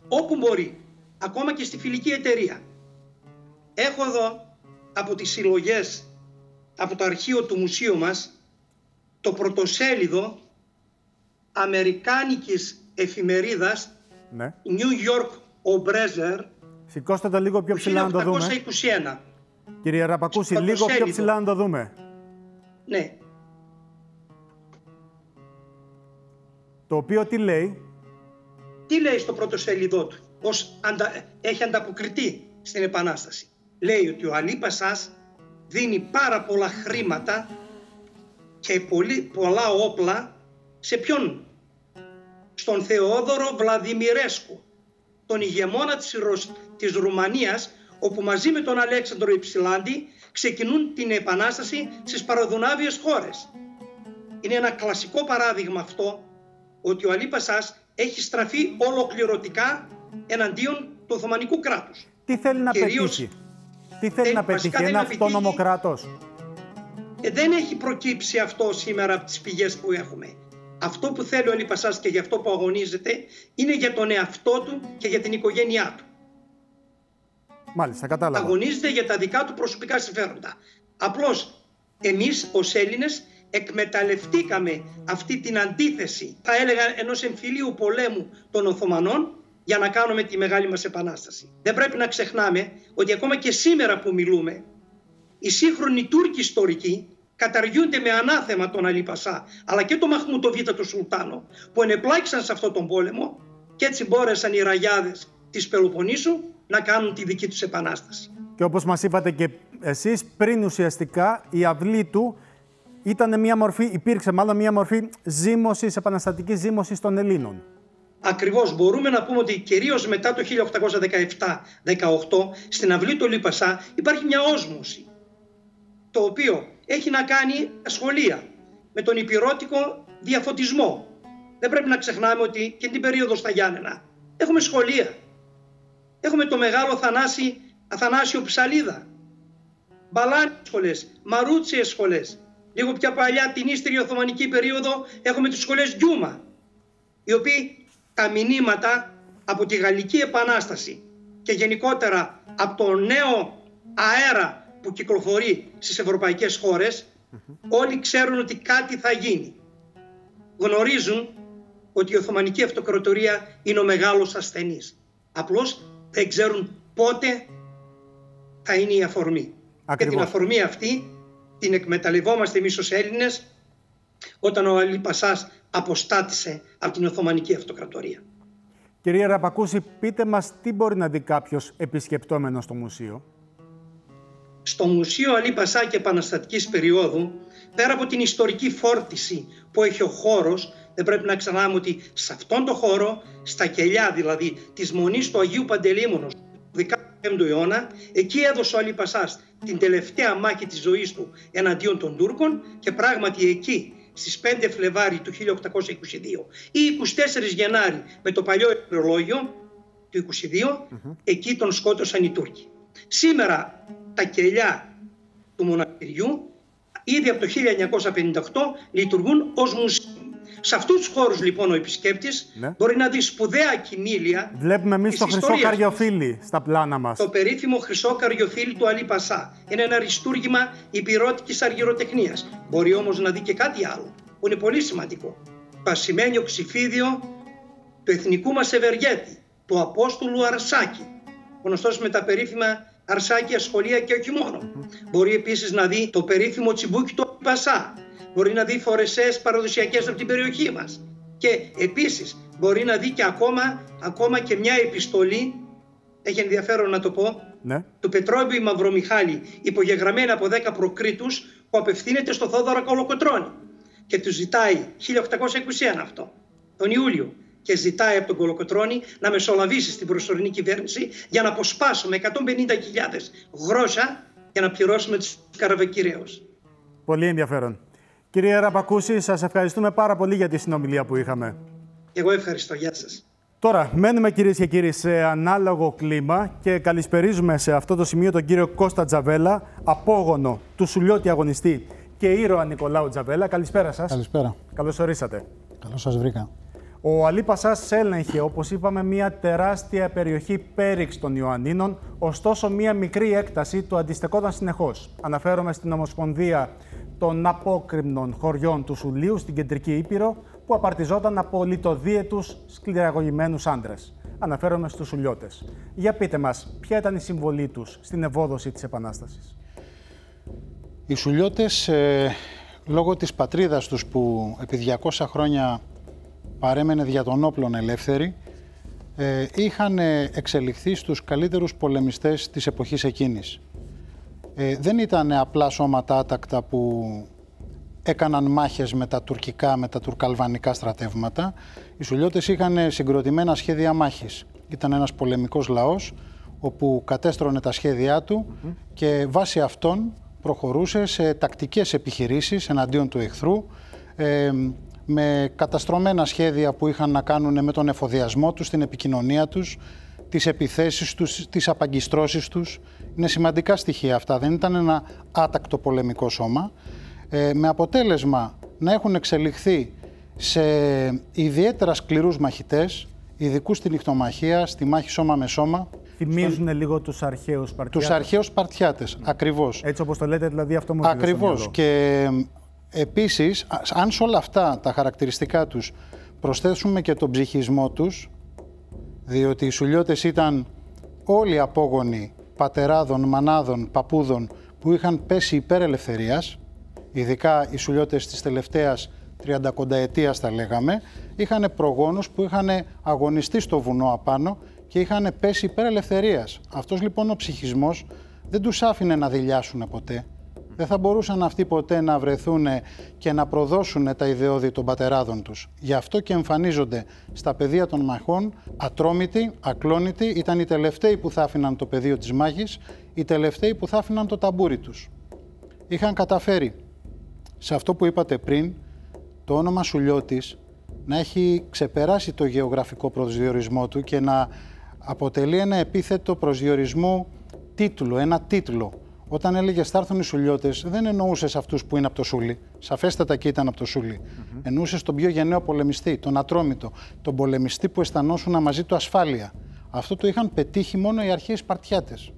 όπου μπορεί, ακόμα και στη φιλική εταιρεία. Έχω εδώ από τις συλλογές, από το αρχείο του μουσείου μας, το πρωτοσέλιδο αμερικάνικης εφημερίδας ναι. New York Obrezer Σηκώστε το λίγο πιο ψηλά να το δούμε. 1821. Κύριε Ραπακούση, λίγο πιο ψηλά να το δούμε. Ναι. Το οποίο τι λέει; Τι λέει στο πρώτο σελίδό του, ως αντα... έχει ανταποκριθεί στην Επανάσταση. Λέει ότι ο Αλή Πασάς δίνει πάρα πολλά χρήματα και πολύ, πολλά όπλα σε ποιον; Στον Θεόδωρο Βλαδιμιρέσκου, τον ηγεμόνα της, Ρωσ... της Ρουμανίας, όπου μαζί με τον Αλέξανδρο Υψηλάντη ξεκινούν την Επανάσταση στις παραδουνάβιες χώρες. Είναι ένα κλασικό παράδειγμα αυτό ότι ο Αλή Πασάς έχει στραφεί ολοκληρωτικά εναντίον του Οθωμανικού κράτους. Τι θέλει να Κυρίως, πετύχει; Τι θέλει να πετύχει, ένα αυτόνομο κράτος. Ε, δεν έχει προκύψει αυτό σήμερα από τις πηγές που έχουμε. Αυτό που θέλει ο Αλίπασάς και για αυτό που αγωνίζεται είναι για τον εαυτό του και για την οικογένειά του. Μάλιστα, κατάλαβα. Αγωνίζεται για τα δικά του προσωπικά συμφέροντα. Απλώς εμείς ως Έλληνες εκμεταλλευτήκαμε αυτή την αντίθεση, θα έλεγα ενός εμφυλίου πολέμου των Οθωμανών για να κάνουμε τη μεγάλη μας επανάσταση. Δεν πρέπει να ξεχνάμε ότι ακόμα και σήμερα που μιλούμε, οι σύγχρονοι Τούρκοι ιστορικοί καταργούνται με ανάθεμα τον Αλή Πασά, αλλά και τον Μαχμούτο Β' του Σουλτάνο, που ενεπλάκησαν σε αυτόν τον πόλεμο και έτσι μπόρεσαν οι ραγιάδες της Πελοποννήσου να κάνουν τη δική τους επανάσταση. Και όπως μας είπατε και εσείς, πριν ουσιαστικά η αυλή του ήταν μια μορφή, υπήρξε μάλλον μια μορφή ζήμωσης, επαναστατικής ζήμωσης των Ελλήνων. Ακριβώς μπορούμε να πούμε ότι κυρίως μετά το 1817-18 στην αυλή του Λίπασά υπάρχει μια όσμωση το οποίο έχει να κάνει σχολεία με τον υπηρώτικο διαφωτισμό. Δεν πρέπει να ξεχνάμε ότι και την περίοδο στα Γιάννενα έχουμε σχολεία. Έχουμε το μεγάλο Θανάση, Αθανάσιο Ψαλίδα, μπαλάνιες σχολές, μαρούτσιες σχολές. Λίγο πιο παλιά την ύστερη Οθωμανική περίοδο έχουμε τις σχολές Γιούμα, οι οποίοι τα μηνύματα από τη Γαλλική Επανάσταση και γενικότερα από το νέο αέρα που κυκλοφορεί στις ευρωπαϊκές όλοι ξέρουν ότι κάτι θα γίνει. Γνωρίζουν ότι η Οθωμανική Αυτοκρατορία είναι ο μεγάλος ασθενής. Απλώς δεν ξέρουν πότε θα είναι η αφορμή. Και την αφορμή αυτή την εκμεταλλευόμαστε εμείς ως Έλληνες όταν ο Αλή Πασάς αποστάτησε από την Οθωμανική Αυτοκρατορία. Κυρία Ραπακούση, πείτε μας τι μπορεί να δει κάποιος επισκεπτόμενος στο μουσείο. Στο Μουσείο Αλή Πασά και Επαναστατικής περίοδου, πέρα από την ιστορική φόρτιση που έχει ο χώρος, δεν πρέπει να ξανάμε ότι σε αυτόν τον χώρο, στα κελιά δηλαδή της Μονής του Αγίου Παντελήμωνος του 15ου αιώνα, εκεί έδωσε ο Αλή Πασάς την τελευταία μάχη της ζωής του εναντίον των Τούρκων και πράγματι εκεί στις 5 Φλεβάρι του 1822 ή 24 Γενάρη με το παλιό ημερολόγιο του 22, εκεί τον σκότωσαν οι Τούρκοι. Σήμερα τα κελιά του μοναστηριού ήδη από το 1958 λειτουργούν ως μουσείο. Σε αυτούς τους χώρους λοιπόν ο επισκέπτης ναι. μπορεί να δει σπουδαία κοιμήλια Βλέπουμε εμείς το χρυσό καριοφίλι στα πλάνα μας. Το περίφημο χρυσό καριοφίλι του Αλή Πασά. Είναι ένα αριστούργημα υπηρώτικης αργυροτεχνίας. Μπορεί όμως να δει και κάτι άλλο που είναι πολύ σημαντικό. Πασιμένιο ξυφίδιο του εθνικού μας ευεργέτη, του Απόστολου Αρσάκη, γνωστός με τα περίφημα αρσάκια σχολεία και όχι μόνο. Μπορεί επίσης να δει το περίφημο τσιμπούκι του Πασά. Μπορεί να δει φορεσές παραδοσιακές από την περιοχή μας. Και επίσης μπορεί να δει και ακόμα, ακόμα και μια επιστολή, έχει ενδιαφέρον να το πω, ναι. του Πετρόμπιου Μαυρομιχάλη, υπογεγραμμένη από 10 προκρίτους, που απευθύνεται στο Θόδωρα Κολοκοτρώνη. Και τους ζητάει, 1821 αυτό, τον Ιούλιο, και ζητάει από τον Κολοκοτρώνη να μεσολαβήσει στην προσωρινή κυβέρνηση για να αποσπάσουμε 150.000 γρόσα για να πληρώσουμε τους καραβεκυραίους. Πολύ ενδιαφέρον. Κύριε Ραπακούση, σας ευχαριστούμε πάρα πολύ για τη συνομιλία που είχαμε. Εγώ ευχαριστώ. Γεια σας. Τώρα, μένουμε κυρίες και κύριοι σε ανάλογο κλίμα και καλησπερίζουμε σε αυτό το σημείο τον κύριο Κώστα Τζαβέλα, απόγονο του Σουλιώτη αγωνιστή και ήρωα Νικολάου Τζαβέλα. Καλησπέρα σας. Καλησπέρα. Καλώς ορίσατε. Καλώς σας βρήκα. Ο Αλή Πασάς έλεγχε, όπως είπαμε, μια τεράστια περιοχή πέριξ των Ιωαννίνων, ωστόσο μια μικρή έκταση του αντιστεκόταν συνεχώς. Αναφέρομαι στην Ομοσπονδία των απόκριμνων χωριών του Σουλίου στην Κεντρική Ήπειρο, που απαρτιζόταν από λιτοδίαιτους σκληραγωγημένους άντρες. Αναφέρομαι στους Σουλιώτες. Για πείτε μας, ποια ήταν η συμβολή τους στην ευόδοση της Επανάστασης; Οι Σουλιώτες, ε, λόγω της πατρίδας τους που επί 200 χρόνια παρέμενε δια των όπλων ελεύθερη, ε, είχαν εξελιχθεί στους καλύτερους πολεμιστές της εποχής εκείνης. Ε, δεν ήταν απλά σώματα άτακτα που έκαναν μάχες με τα τουρκικά, με τα τουρκαλβανικά στρατεύματα. Οι Σουλιώτες είχαν συγκροτημένα σχέδια μάχης. Ήταν ένας πολεμικός λαός όπου κατέστρωνε τα σχέδιά του και βάσει αυτών προχωρούσε σε τακτικές επιχειρήσεις εναντίον του εχθρού, ε, με καταστρωμένα σχέδια που είχαν να κάνουν με τον εφοδιασμό τους, την επικοινωνία τους, τις επιθέσεις τους, τις απαγκιστρώσεις τους. Είναι σημαντικά στοιχεία αυτά. Δεν ήταν ένα άτακτο πολεμικό σώμα. Ε, με αποτέλεσμα να έχουν εξελιχθεί σε ιδιαίτερα σκληρούς μαχητές, ειδικούς στην νυχτομαχία, στη μάχη σώμα με σώμα. Θυμίζουν λίγο τους αρχαίους Παρτιάτες. Τους αρχαίους Παρτιάτες, ακριβώς. Έτσι όπως το λέτε, δηλαδή αυτό μου Ακριβώς. Και Επίσης, αν σε όλα αυτά τα χαρακτηριστικά τους προσθέσουμε και τον ψυχισμό τους, διότι οι Σουλιώτες ήταν όλοι απόγονοι πατεράδων, μανάδων, παππούδων που είχαν πέσει υπέρ ελευθερίας, ειδικά οι Σουλιώτες της τελευταίας 30 ετίας θα λέγαμε, είχαν προγόνους που είχαν αγωνιστεί στο βουνό απάνω και είχαν πέσει υπέρ ελευθερίας. Αυτός λοιπόν ο ψυχισμός δεν τους άφηνε να δηλιάσουν ποτέ. Δεν θα μπορούσαν αυτοί ποτέ να βρεθούν και να προδώσουν τα ιδεώδη των πατεράδων τους. Γι' αυτό και εμφανίζονται στα πεδία των μαχών ατρόμητοι, ακλόνητοι, ήταν οι τελευταίοι που θα άφηναν το πεδίο της μάχης, οι τελευταίοι που θα άφηναν το ταμπούρι τους. Είχαν καταφέρει σε αυτό που είπατε πριν, το όνομα Σουλιώτης να έχει ξεπεράσει το γεωγραφικό προσδιορισμό του και να αποτελεί ένα επίθετο προσδιορισμού τίτλου, ένα τίτλο. Όταν έλεγε θα έρθουν οι Σουλιώτες, δεν εννοούσες αυτούς που είναι από το Σούλι. Σαφέστατα και ήταν από το Σούλι. Mm-hmm. Εννοούσες τον πιο γενναίο πολεμιστή, τον Ατρόμητο, τον πολεμιστή που αισθανόσουν μαζί του ασφάλεια. Αυτό το είχαν πετύχει μόνο οι αρχαίοι Σπαρτιάτες.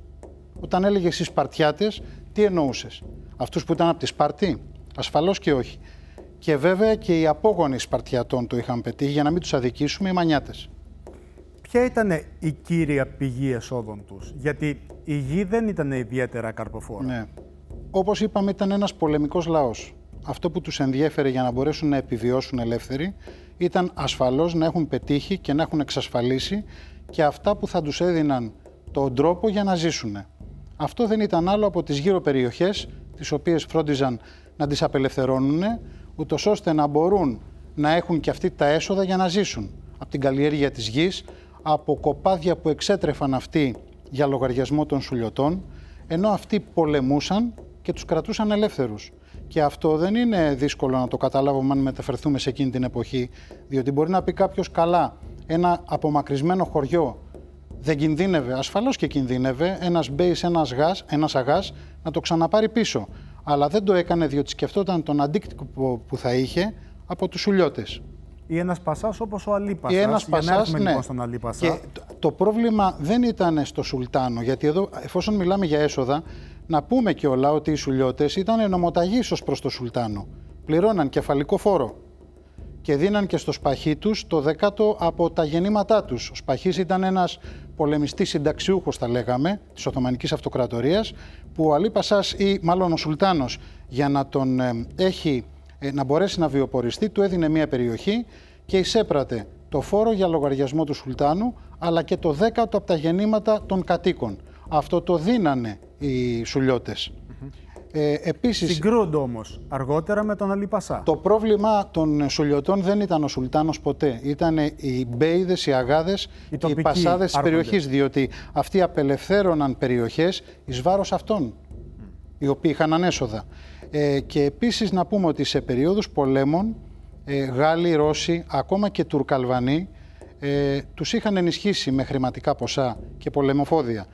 Όταν έλεγε οι Σπαρτιάτες, τι εννοούσες, Αυτούς που ήταν από τη Σπαρτή; Ασφαλώς και όχι. Και βέβαια και οι απόγονοι Σπαρτιατών το είχαν πετύχει για να μην τους αδικήσουμε οι μανιάτες. Ποια ήταν η κύρια πηγή εσόδων τους, γιατί η γη δεν ήταν ιδιαίτερα καρποφόρα. Ναι. Όπως είπαμε ήταν ένας πολεμικός λαός. Αυτό που τους ενδιέφερε για να μπορέσουν να επιβιώσουν ελεύθεροι ήταν ασφαλώς να έχουν πετύχει και να έχουν εξασφαλίσει και αυτά που θα τους έδιναν τον τρόπο για να ζήσουν. Αυτό δεν ήταν άλλο από τις γύρω περιοχές, τις οποίες φρόντιζαν να τις απελευθερώνουν, ούτως ώστε να μπορούν να έχουν και αυτοί τα έσοδα για να ζήσουν. Από την καλλιέργεια της γης, από κοπάδια που εξέτρεφαν αυτοί για λογαριασμό των σουλιωτών, ενώ αυτοί πολεμούσαν και τους κρατούσαν ελεύθερους. Και αυτό δεν είναι δύσκολο να το καταλάβουμε αν μεταφερθούμε σε εκείνη την εποχή, διότι μπορεί να πει κάποιος καλά, ένα απομακρυσμένο χωριό δεν κινδύνευε, ασφαλώς και κινδύνευε, ένας μπέις, ένας, γάς, ένας αγάς να το ξαναπάρει πίσω. Αλλά δεν το έκανε διότι σκεφτόταν τον αντίκτυπο που θα είχε από τους σουλιώτες ή ένας Πασάς όπως ο Αλή Πασά. Ένας Πασάς, ναι. Λοιπόν στον Αλή Πασά. Και το πρόβλημα δεν ήταν στο Σουλτάνο, γιατί εδώ, εφόσον μιλάμε για έσοδα, να πούμε και όλα ότι οι Σουλιώτες ήταν νομοταγεί ω προς το Σουλτάνο. Πληρώναν κεφαλικό φόρο και δίναν και στο σπαχί τους το δεκάτο από τα γεννήματά τους. Ο σπαχής ήταν ένας πολεμιστής συνταξιούχος, θα λέγαμε, της Οθωμανικής Αυτοκρατορίας, που ο Αλή Πασά ή μάλλον ο Σουλτάνος για να τον ε, έχει ε, να μπορέσει να βιοποριστεί, του έδινε μια περιοχή και εισέπρατε το φόρο για λογαριασμό του Σουλτάνου, αλλά και το δέκατο από τα γεννήματα των κατοίκων. Αυτό το δίνανε οι Σουλιώτες. Ε, επίσης, Συγκρούνται όμως αργότερα με τον Αλίπασά. Το πρόβλημα των Σουλιωτών δεν ήταν ο Σουλτάνος ποτέ. Ήταν οι Μπέιδες, οι Αγάδες και οι Πασάδες της περιοχής. Διότι αυτοί απελευθέρωναν περιοχές εις βάρος αυτών, οι οποίοι είχαν ανέσοδα. Ε, και επίσης να πούμε ότι σε περίοδους πολέμων ε, Γάλλοι, Ρώσοι, ακόμα και Τουρκαλβανοί ε, τους είχαν ενισχύσει με χρηματικά ποσά και πολεμοφόδια.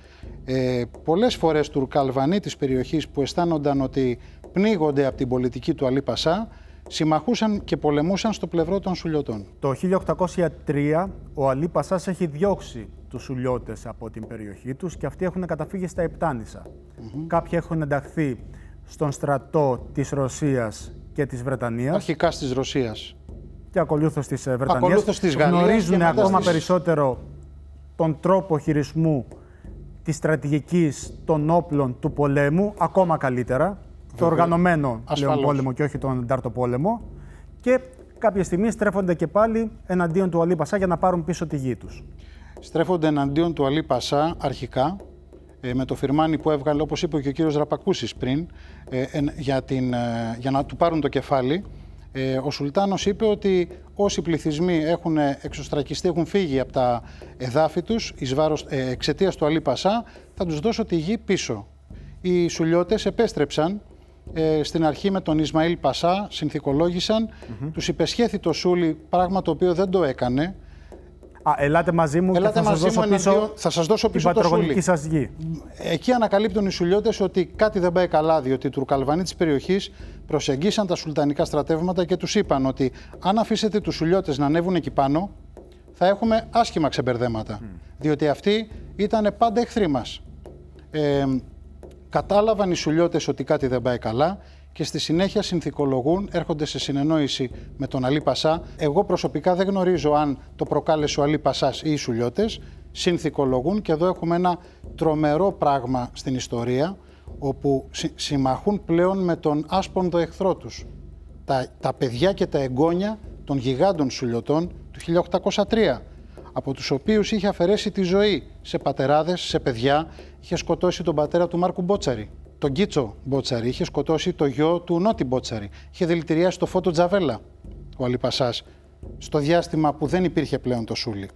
Ε, πολλές φορές Τουρκαλβανοί της περιοχής που αισθάνονταν ότι πνίγονται από την πολιτική του Αλή Πασά συμμαχούσαν και πολεμούσαν στο πλευρό των Σουλιωτών. Το 1803 ο Αλή Πασάς έχει διώξει τους Σουλιώτες από την περιοχή τους και αυτοί έχουν καταφύγει στα Επτάνησα. Κάποιοι έχουν ενταχθεί στον στρατό της Ρωσίας και της Βρετανίας. Αρχικά της Ρωσίας. Και ακολούθως της ε, Βρετανίας. Ακολούθως της Γαλλίας. Γνωρίζουν ακόμα περισσότερο τον τρόπο χειρισμού της στρατηγικής των όπλων του πολέμου, ακόμα καλύτερα. Το οργανωμένο πλέον πόλεμο και όχι τον εντάρτο πόλεμο. Και κάποια στιγμή στρέφονται και πάλι εναντίον του Αλή Πασά για να πάρουν πίσω τη γη τους. Στρέφονται εναντίον του Αλή Πασά αρχικά ε, με το φιρμάνι που έβγαλε, όπως είπε και ο κύριος Ραπακούσης πριν, ε, για, την, ε, για να του πάρουν το κεφάλι, ο Σουλτάνος είπε ότι όσοι πληθυσμοί έχουν εξωστρακιστεί, έχουν φύγει από τα εδάφη τους εις βάρος, εξαιτίας του Αλή Πασά, θα τους δώσω τη γη πίσω. Οι Σουλιώτες επέστρεψαν στην αρχή με τον Ισμαήλ Πασά, συνθηκολόγησαν, mm-hmm. τους υπεσχέθη το Σούλι, πράγμα το οποίο δεν το έκανε, Α, ελάτε μαζί μου ελάτε και θα, μαζί σας δώσω πίσω θα σας δώσω πίσω την πατρογονική σας γη. Εκεί ανακαλύπτουν οι Σουλιώτες ότι κάτι δεν πάει καλά, διότι οι Τουρκαλβανοί της περιοχής προσεγγίσαν τα σουλτανικά στρατεύματα και τους είπαν ότι αν αφήσετε τους Σουλιώτες να ανέβουν εκεί πάνω, θα έχουμε άσχημα ξεμπερδέματα. Διότι αυτοί ήταν πάντα εχθροί μας. Ε, κατάλαβαν οι Σουλιώτες ότι κάτι δεν πάει καλά, και στη συνέχεια συνθηκολογούν, έρχονται σε συνεννόηση με τον Αλή Πασά. Εγώ προσωπικά δεν γνωρίζω αν το προκάλεσε ο Αλή Πασάς ή οι Σουλιώτες. Συνθηκολογούν και εδώ έχουμε ένα τρομερό πράγμα στην ιστορία όπου συμμαχούν πλέον με τον άσπονδο εχθρό τους. Τα, τα παιδιά και τα εγγόνια των γιγάντων Σουλιωτών του 1803 από τους οποίους είχε αφαιρέσει τη ζωή σε πατεράδες, σε παιδιά. Είχε σκοτώσει τον πατέρα του Μάρκου Μπότσαρη, τον Κίτσο Μπότσαρη, είχε σκοτώσει το γιο του Νότι Μπότσαρη, είχε δηλητηριάσει το φώτο Τζαβέλα, ο Αλιπασάς, στο διάστημα που δεν υπήρχε πλέον το Σούλι.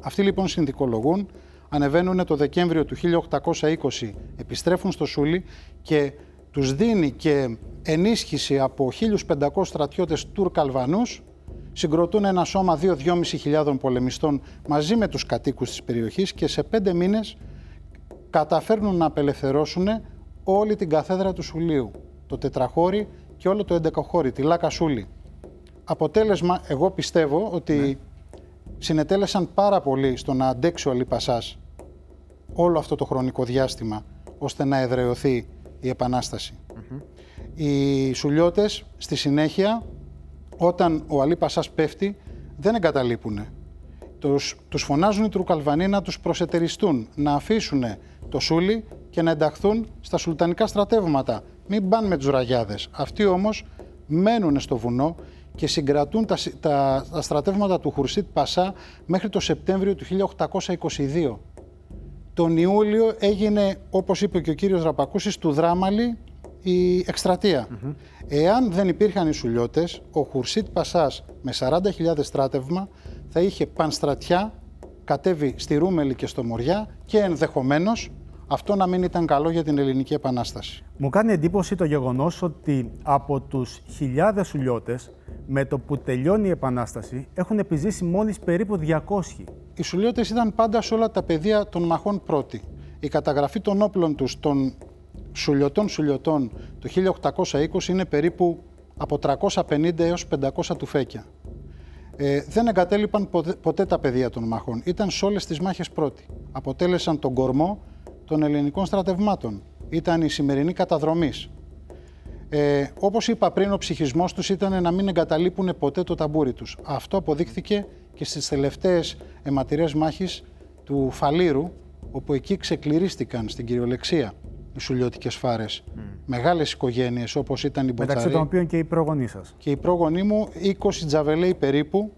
Αυτοί λοιπόν συνδικολογούν, ανεβαίνουν το Δεκέμβριο του 1820, επιστρέφουν στο Σούλι και τους δίνει και ενίσχυση από 1.500 στρατιώτες Τουρκαλβανούς συγκροτούν ένα σώμα 2-2.5 χιλιάδων πολεμιστών μαζί με τους κατοίκους της περιοχής και σε πέντε μήνες καταφέρνουν να απελευθερώσουν όλη την καθέδρα του Σουλίου, το τετραχώρι και όλο το εντεκοχώρι, τη Λάκα Σούλη. Αποτέλεσμα, εγώ πιστεύω ότι ναι. συνετέλεσαν πάρα πολύ στο να αντέξει ο Λιπασάς όλο αυτό το χρονικό διάστημα ώστε να εδραιωθεί η επανασταση Οι Σουλιώτες στη συνέχεια όταν ο Αλή Πασάς πέφτει, δεν εγκαταλείπουν. Τους, τους φωνάζουν οι Τρουκαλβανοί να τους προσετεριστούν, να αφήσουν το σούλι και να ενταχθούν στα σουλτανικά στρατεύματα. Μην πάνε με τους ραγιάδες. Αυτοί όμως μένουν στο βουνό και συγκρατούν τα, τα, τα στρατεύματα του Χουρσίτ Πασά μέχρι το Σεπτέμβριο του 1822. Τον Ιούλιο έγινε, όπως είπε και ο κύριος Ραπακούσης, του Δράμαλη η εκστρατεία. Εάν δεν υπήρχαν οι Σουλιώτες, ο Χουρσίτ Πασάς με 40.000 στράτευμα θα είχε πανστρατιά, κατέβει στη Ρούμελη και στο Μοριά και ενδεχομένως αυτό να μην ήταν καλό για την Ελληνική Επανάσταση. Μου κάνει εντύπωση το γεγονός ότι από τους χιλιάδες Σουλιώτες, με το που τελειώνει η Επανάσταση, έχουν επιζήσει μόλις περίπου 200. Οι Σουλιώτες ήταν πάντα σε όλα τα πεδία των μαχών πρώτοι. Η καταγραφή των όπλων τους, των σουλιωτών σουλιωτών το 1820 είναι περίπου από 350 έως 500 τουφέκια. Ε, δεν εγκατέλειπαν ποτέ, τα πεδία των μαχών. Ήταν σε όλες τις μάχες πρώτοι. Αποτέλεσαν τον κορμό των ελληνικών στρατευμάτων. Ήταν η σημερινή καταδρομής. Ε, όπως είπα πριν, ο ψυχισμός τους ήταν να μην εγκαταλείπουν ποτέ το ταμπούρι τους. Αυτό αποδείχθηκε και στις τελευταίες αιματηρές μάχες του Φαλήρου, όπου εκεί ξεκληρίστηκαν στην κυριολεξία οι σουλιώτικες φάρες. Mm. Μεγάλες οικογένειες όπως ήταν η Μποτσαρή. Μεταξύ των οποίων και οι πρόγονοί σας. Και οι πρόγονοί μου, 20 τζαβελέοι περίπου,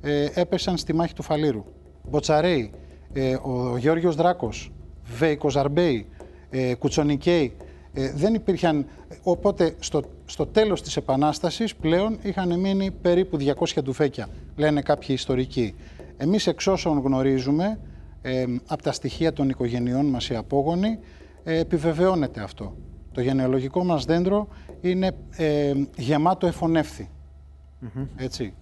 ε, έπεσαν στη μάχη του Φαλήρου. Μποτσαρέοι, ε, ο Γιώργος Δράκος, Βέη Κοζαρμπέη, ε, Κουτσονικέη, ε, δεν υπήρχαν, οπότε στο, στο τέλος της Επανάστασης πλέον είχαν μείνει περίπου 200 τουφέκια, λένε κάποιοι ιστορικοί. Εμείς εξ όσων γνωρίζουμε, ε, από τα στοιχεία των οικογενειών μας οι απόγονοι, ε, επιβεβαιώνεται αυτό. Το γενεαλογικό μας δέντρο είναι ε, γεμάτο εφωνεύθη. Έτσι.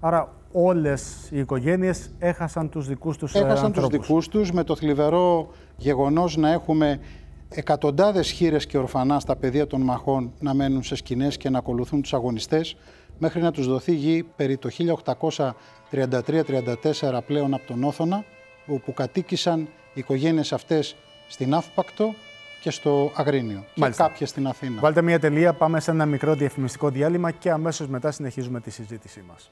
Άρα όλες οι οικογένειες έχασαν τους δικούς τους ε, Έχασαν τους δικούς τους με το θλιβερό γεγονός να έχουμε εκατοντάδες χείρες και ορφανά στα πεδία των μαχών να μένουν σε σκηνές και να ακολουθούν τους αγωνιστές μέχρι να τους δοθεί γη περί το 1833-34 πλέον από τον Όθωνα όπου κατοίκησαν οι οικογένειες αυτές στην Αύπακτο και στο Αγρίνιο. Μάλιστα. Και κάποια στην Αθήνα. Βάλτε μια τελεία, πάμε σε ένα μικρό διαφημιστικό διάλειμμα και αμέσως μετά συνεχίζουμε τη συζήτησή μας.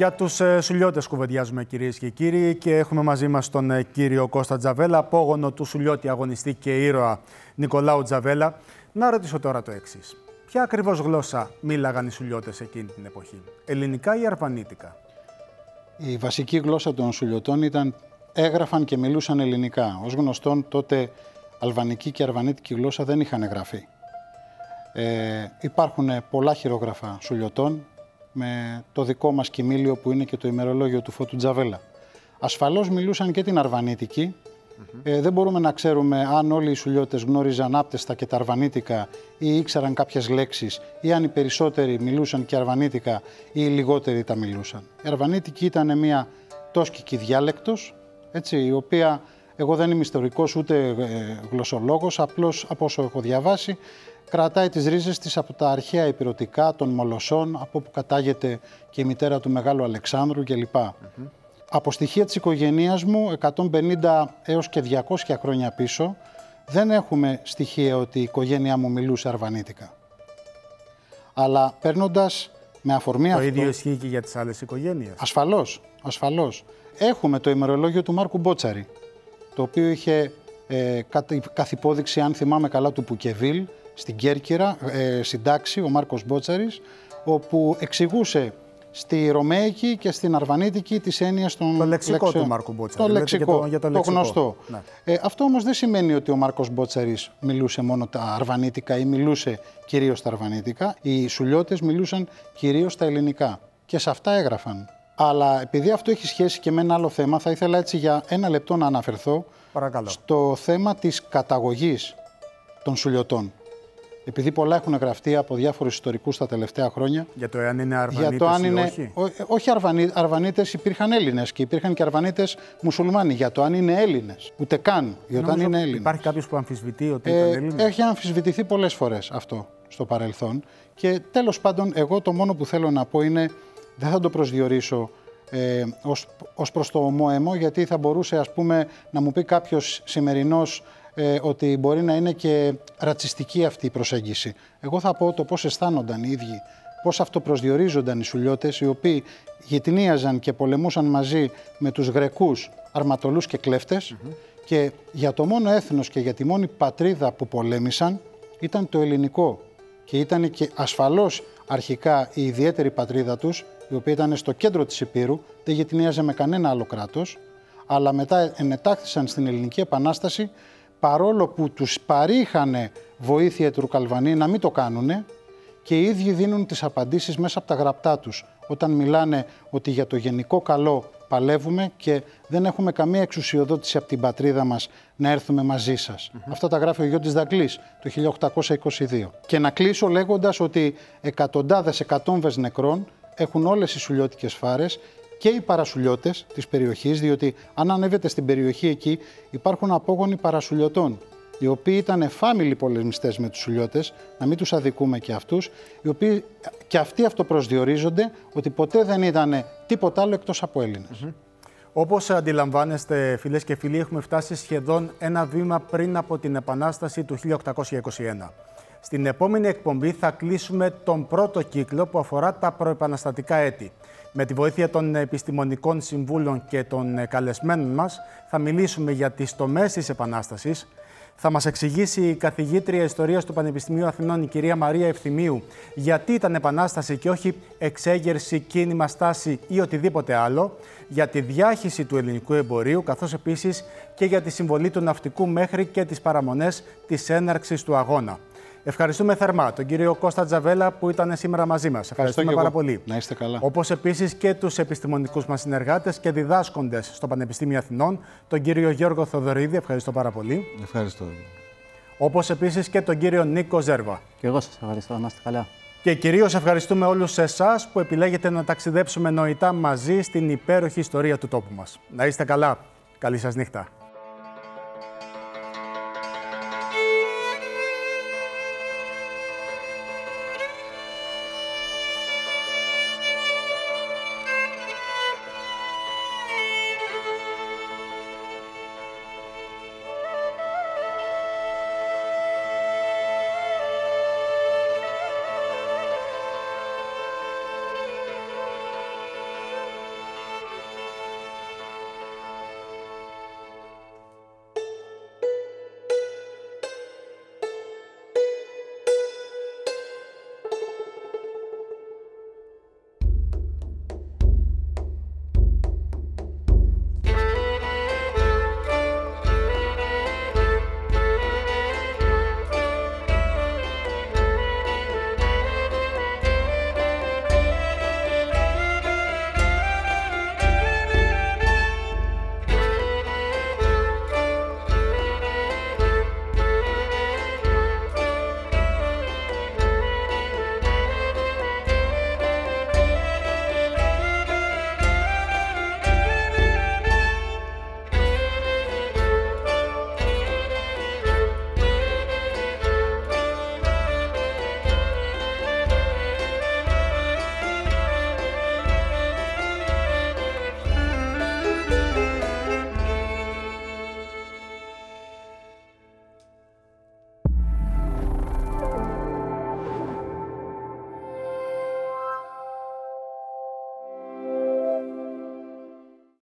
Για τους ε, Σουλιώτες κουβεντιάζουμε, κυρίες και κύριοι, και έχουμε μαζί μας τον ε, κύριο Κώστα Τζαβέλα, απόγονο του Σουλιώτη αγωνιστή και ήρωα Νικολάου Τζαβέλα. Να ρωτήσω τώρα το εξής. Ποια ακριβώς γλώσσα μίλαγαν οι Σουλιώτες εκείνη την εποχή, Ελληνικά ή Αρβανίτικα. Η βασική γλώσσα των Σουλιωτών ήταν έγραφαν και μιλούσαν ελληνικά. Ω γνωστόν, τότε αλβανική και αρβανίτικη γλώσσα δεν είχαν γραφεί. Ε, υπάρχουν πολλά χειρόγραφα Σουλιωτών, με το δικό μας κοιμήλιο που είναι και το ημερολόγιο του Φώτου Τζαβέλα. Ασφαλώς μιλούσαν και την Αρβανίτικη, Ε, δεν μπορούμε να ξέρουμε αν όλοι οι Σουλιώτες γνώριζαν άπτεστα και τα αρβανίτικα ή ήξεραν κάποιες λέξεις ή αν οι περισσότεροι μιλούσαν και αρβανίτικα ή οι λιγότεροι τα μιλούσαν. Η αρβανίτικη ήταν μια τόσκικη διάλεκτος, έτσι, η οποία εγώ δεν είμαι ιστορικός ούτε ε, γλωσσολόγος, απλώς από όσο έχω διαβάσει, κρατάει τις ρίζες της από τα αρχαία υπηρετικά των Μολοσσών, από όπου κατάγεται και η μητέρα του Μεγάλου Αλεξάνδρου κλπ. Από στοιχεία της οικογένειας μου, 150 έως και 200 χρόνια πίσω, δεν έχουμε στοιχεία ότι η οικογένειά μου μιλούσε αρβανίτικα. Αλλά παίρνοντας με αφορμή το αυτό... Το ίδιο ισχύει και για τις άλλες οικογένειες. Ασφαλώς, ασφαλώς. Έχουμε το ημερολόγιο του Μάρκου Μπότσαρη, το οποίο είχε ε, καθ' υπόδειξη, αν θυμάμαι καλά, του Πουκεβίλ, στην Κέρκυρα, ε, συντάξει, ο Μάρκος Μπότσαρης, όπου εξηγούσε στη Ρωμαϊκή και στην Αρβανίτικη τις έννοιες των Το λεξικό λεξιών. του Μάρκου Μπότσαρη. Το λέτε, λεξικό, για το, για το, το λεξικό. γνωστό. Ναι. Ε, αυτό όμως δεν σημαίνει ότι ο Μάρκος Μπότσαρης μιλούσε μόνο τα αρβανίτικα ή μιλούσε κυρίως τα αρβανίτικα. Οι σουλιώτες μιλούσαν κυρίως τα ελληνικά και σε αυτά έγραφαν. Αλλά επειδή αυτό έχει σχέση και με ένα άλλο θέμα, θα ήθελα έτσι για ένα λεπτό να αναφερθώ Παρακαλώ. στο θέμα της καταγωγής των σουλιωτών. Επειδή πολλά έχουν γραφτεί από διάφορους ιστορικούς τα τελευταία χρόνια, Για το εάν είναι αρβανίτες για το αν ή είναι. όχι; Ό, όχι αρβανί, Αρβανίτες υπήρχαν Έλληνες και υπήρχαν και Αρβανίτες μουσουλμάνοι. Για το αν είναι Έλληνες. Ούτε καν. Για το αν Νομίζω είναι Έλληνες. Υπάρχει κάποιος που αμφισβητεί ότι ήταν Ε, Έλληνες; έχει αμφισβητηθεί πολλές φορές αυτό στο παρελθόν. Και τέλος πάντων, εγώ το μόνο που θέλω να πω είναι, δεν θα το προσδιορίσω ε, ως, ως προς το ομόαιμο, γιατί θα μπορούσε ας πούμε να μου πει κάποιος σημερινός ε, ότι μπορεί να είναι και ρατσιστική αυτή η προσέγγιση. Εγώ θα πω το πώς αισθάνονταν οι ίδιοι, πώς αυτοπροσδιορίζονταν οι σουλιώτες, οι οποίοι γυτνίαζαν και πολεμούσαν μαζί με τους Γρεκούς αρματολούς και κλεφτες και για το μόνο έθνος και για τη μόνη πατρίδα που πολέμησαν ήταν το ελληνικό. Και ήταν και ασφαλώς αρχικά η ιδιαίτερη πατρίδα τους, η οποία ήταν στο κέντρο της Υπήρου, δεν γυτνίαζε με κανένα άλλο κράτος, αλλά μετά ενετάχθησαν στην Ελληνική Επανάσταση, παρόλο που τους παρήχανε βοήθεια οι Τουρκαλβανοί να μην το κάνουνε, και οι ίδιοι δίνουν τις απαντήσεις μέσα από τα γραπτά τους, όταν μιλάνε ότι για το γενικό καλό παλεύουμε και δεν έχουμε καμία εξουσιοδότηση από την πατρίδα μας να έρθουμε μαζί σας. Αυτά τα γράφει ο Γιώτης Δαγκλής το 1822. Και να κλείσω λέγοντας ότι εκατοντάδες εκατόμβες νεκρών έχουν όλες οι σουλιώτικες φάρες και οι παρασουλιώτες της περιοχής, διότι αν ανέβετε στην περιοχή εκεί υπάρχουν απόγονοι παρασουλιωτών, οι οποίοι ήταν εφάμιλοι πολεμιστές με τους σουλιώτες, να μην τους αδικούμε και αυτούς, οι οποίοι και αυτοί αυτοπροσδιορίζονται ότι ποτέ δεν ήταν τίποτα άλλο εκτός από Έλληνες. Όπως αντιλαμβάνεστε, φίλες και φίλοι, έχουμε φτάσει σχεδόν ένα βήμα πριν από την Επανάσταση του 1821. Στην επόμενη εκπομπή θα κλείσουμε τον πρώτο κύκλο που αφορά τα προεπαναστατικά έτη. Με τη βοήθεια των επιστημονικών συμβούλων και των καλεσμένων μας θα μιλήσουμε για τις τομές της Επανάστασης, θα μας εξηγήσει η καθηγήτρια ιστορίας του Πανεπιστημίου Αθηνών, η κυρία Μαρία Ευθυμίου, γιατί ήταν επανάσταση και όχι εξέγερση, κίνημα, στάση ή οτιδήποτε άλλο, για τη διάχυση του ελληνικού εμπορίου, καθώς επίσης και για τη συμβολή του ναυτικού μέχρι και τις παραμονές της έναρξης του αγώνα. Ευχαριστούμε θερμά τον κύριο Κώστα Τζαβέλα που ήταν σήμερα μαζί μας. Ευχαριστούμε και πάρα εγώ. πολύ. Να είστε καλά. Όπως επίσης και τους επιστημονικούς μας συνεργάτες και διδάσκοντες στο Πανεπιστήμιο Αθηνών, τον κύριο Γιώργο Θοδωρίδη. Ευχαριστώ πάρα πολύ. Ευχαριστώ. Όπως επίσης και τον κύριο Νίκο Ζέρβα. Και εγώ σας ευχαριστώ. Να είστε καλά. Και κυρίως ευχαριστούμε όλους εσάς που επιλέγετε να ταξιδέψουμε νοητά μαζί στην υπέροχη ιστορία του τόπου μας. Να είστε καλά. Καλή σας νύχτα.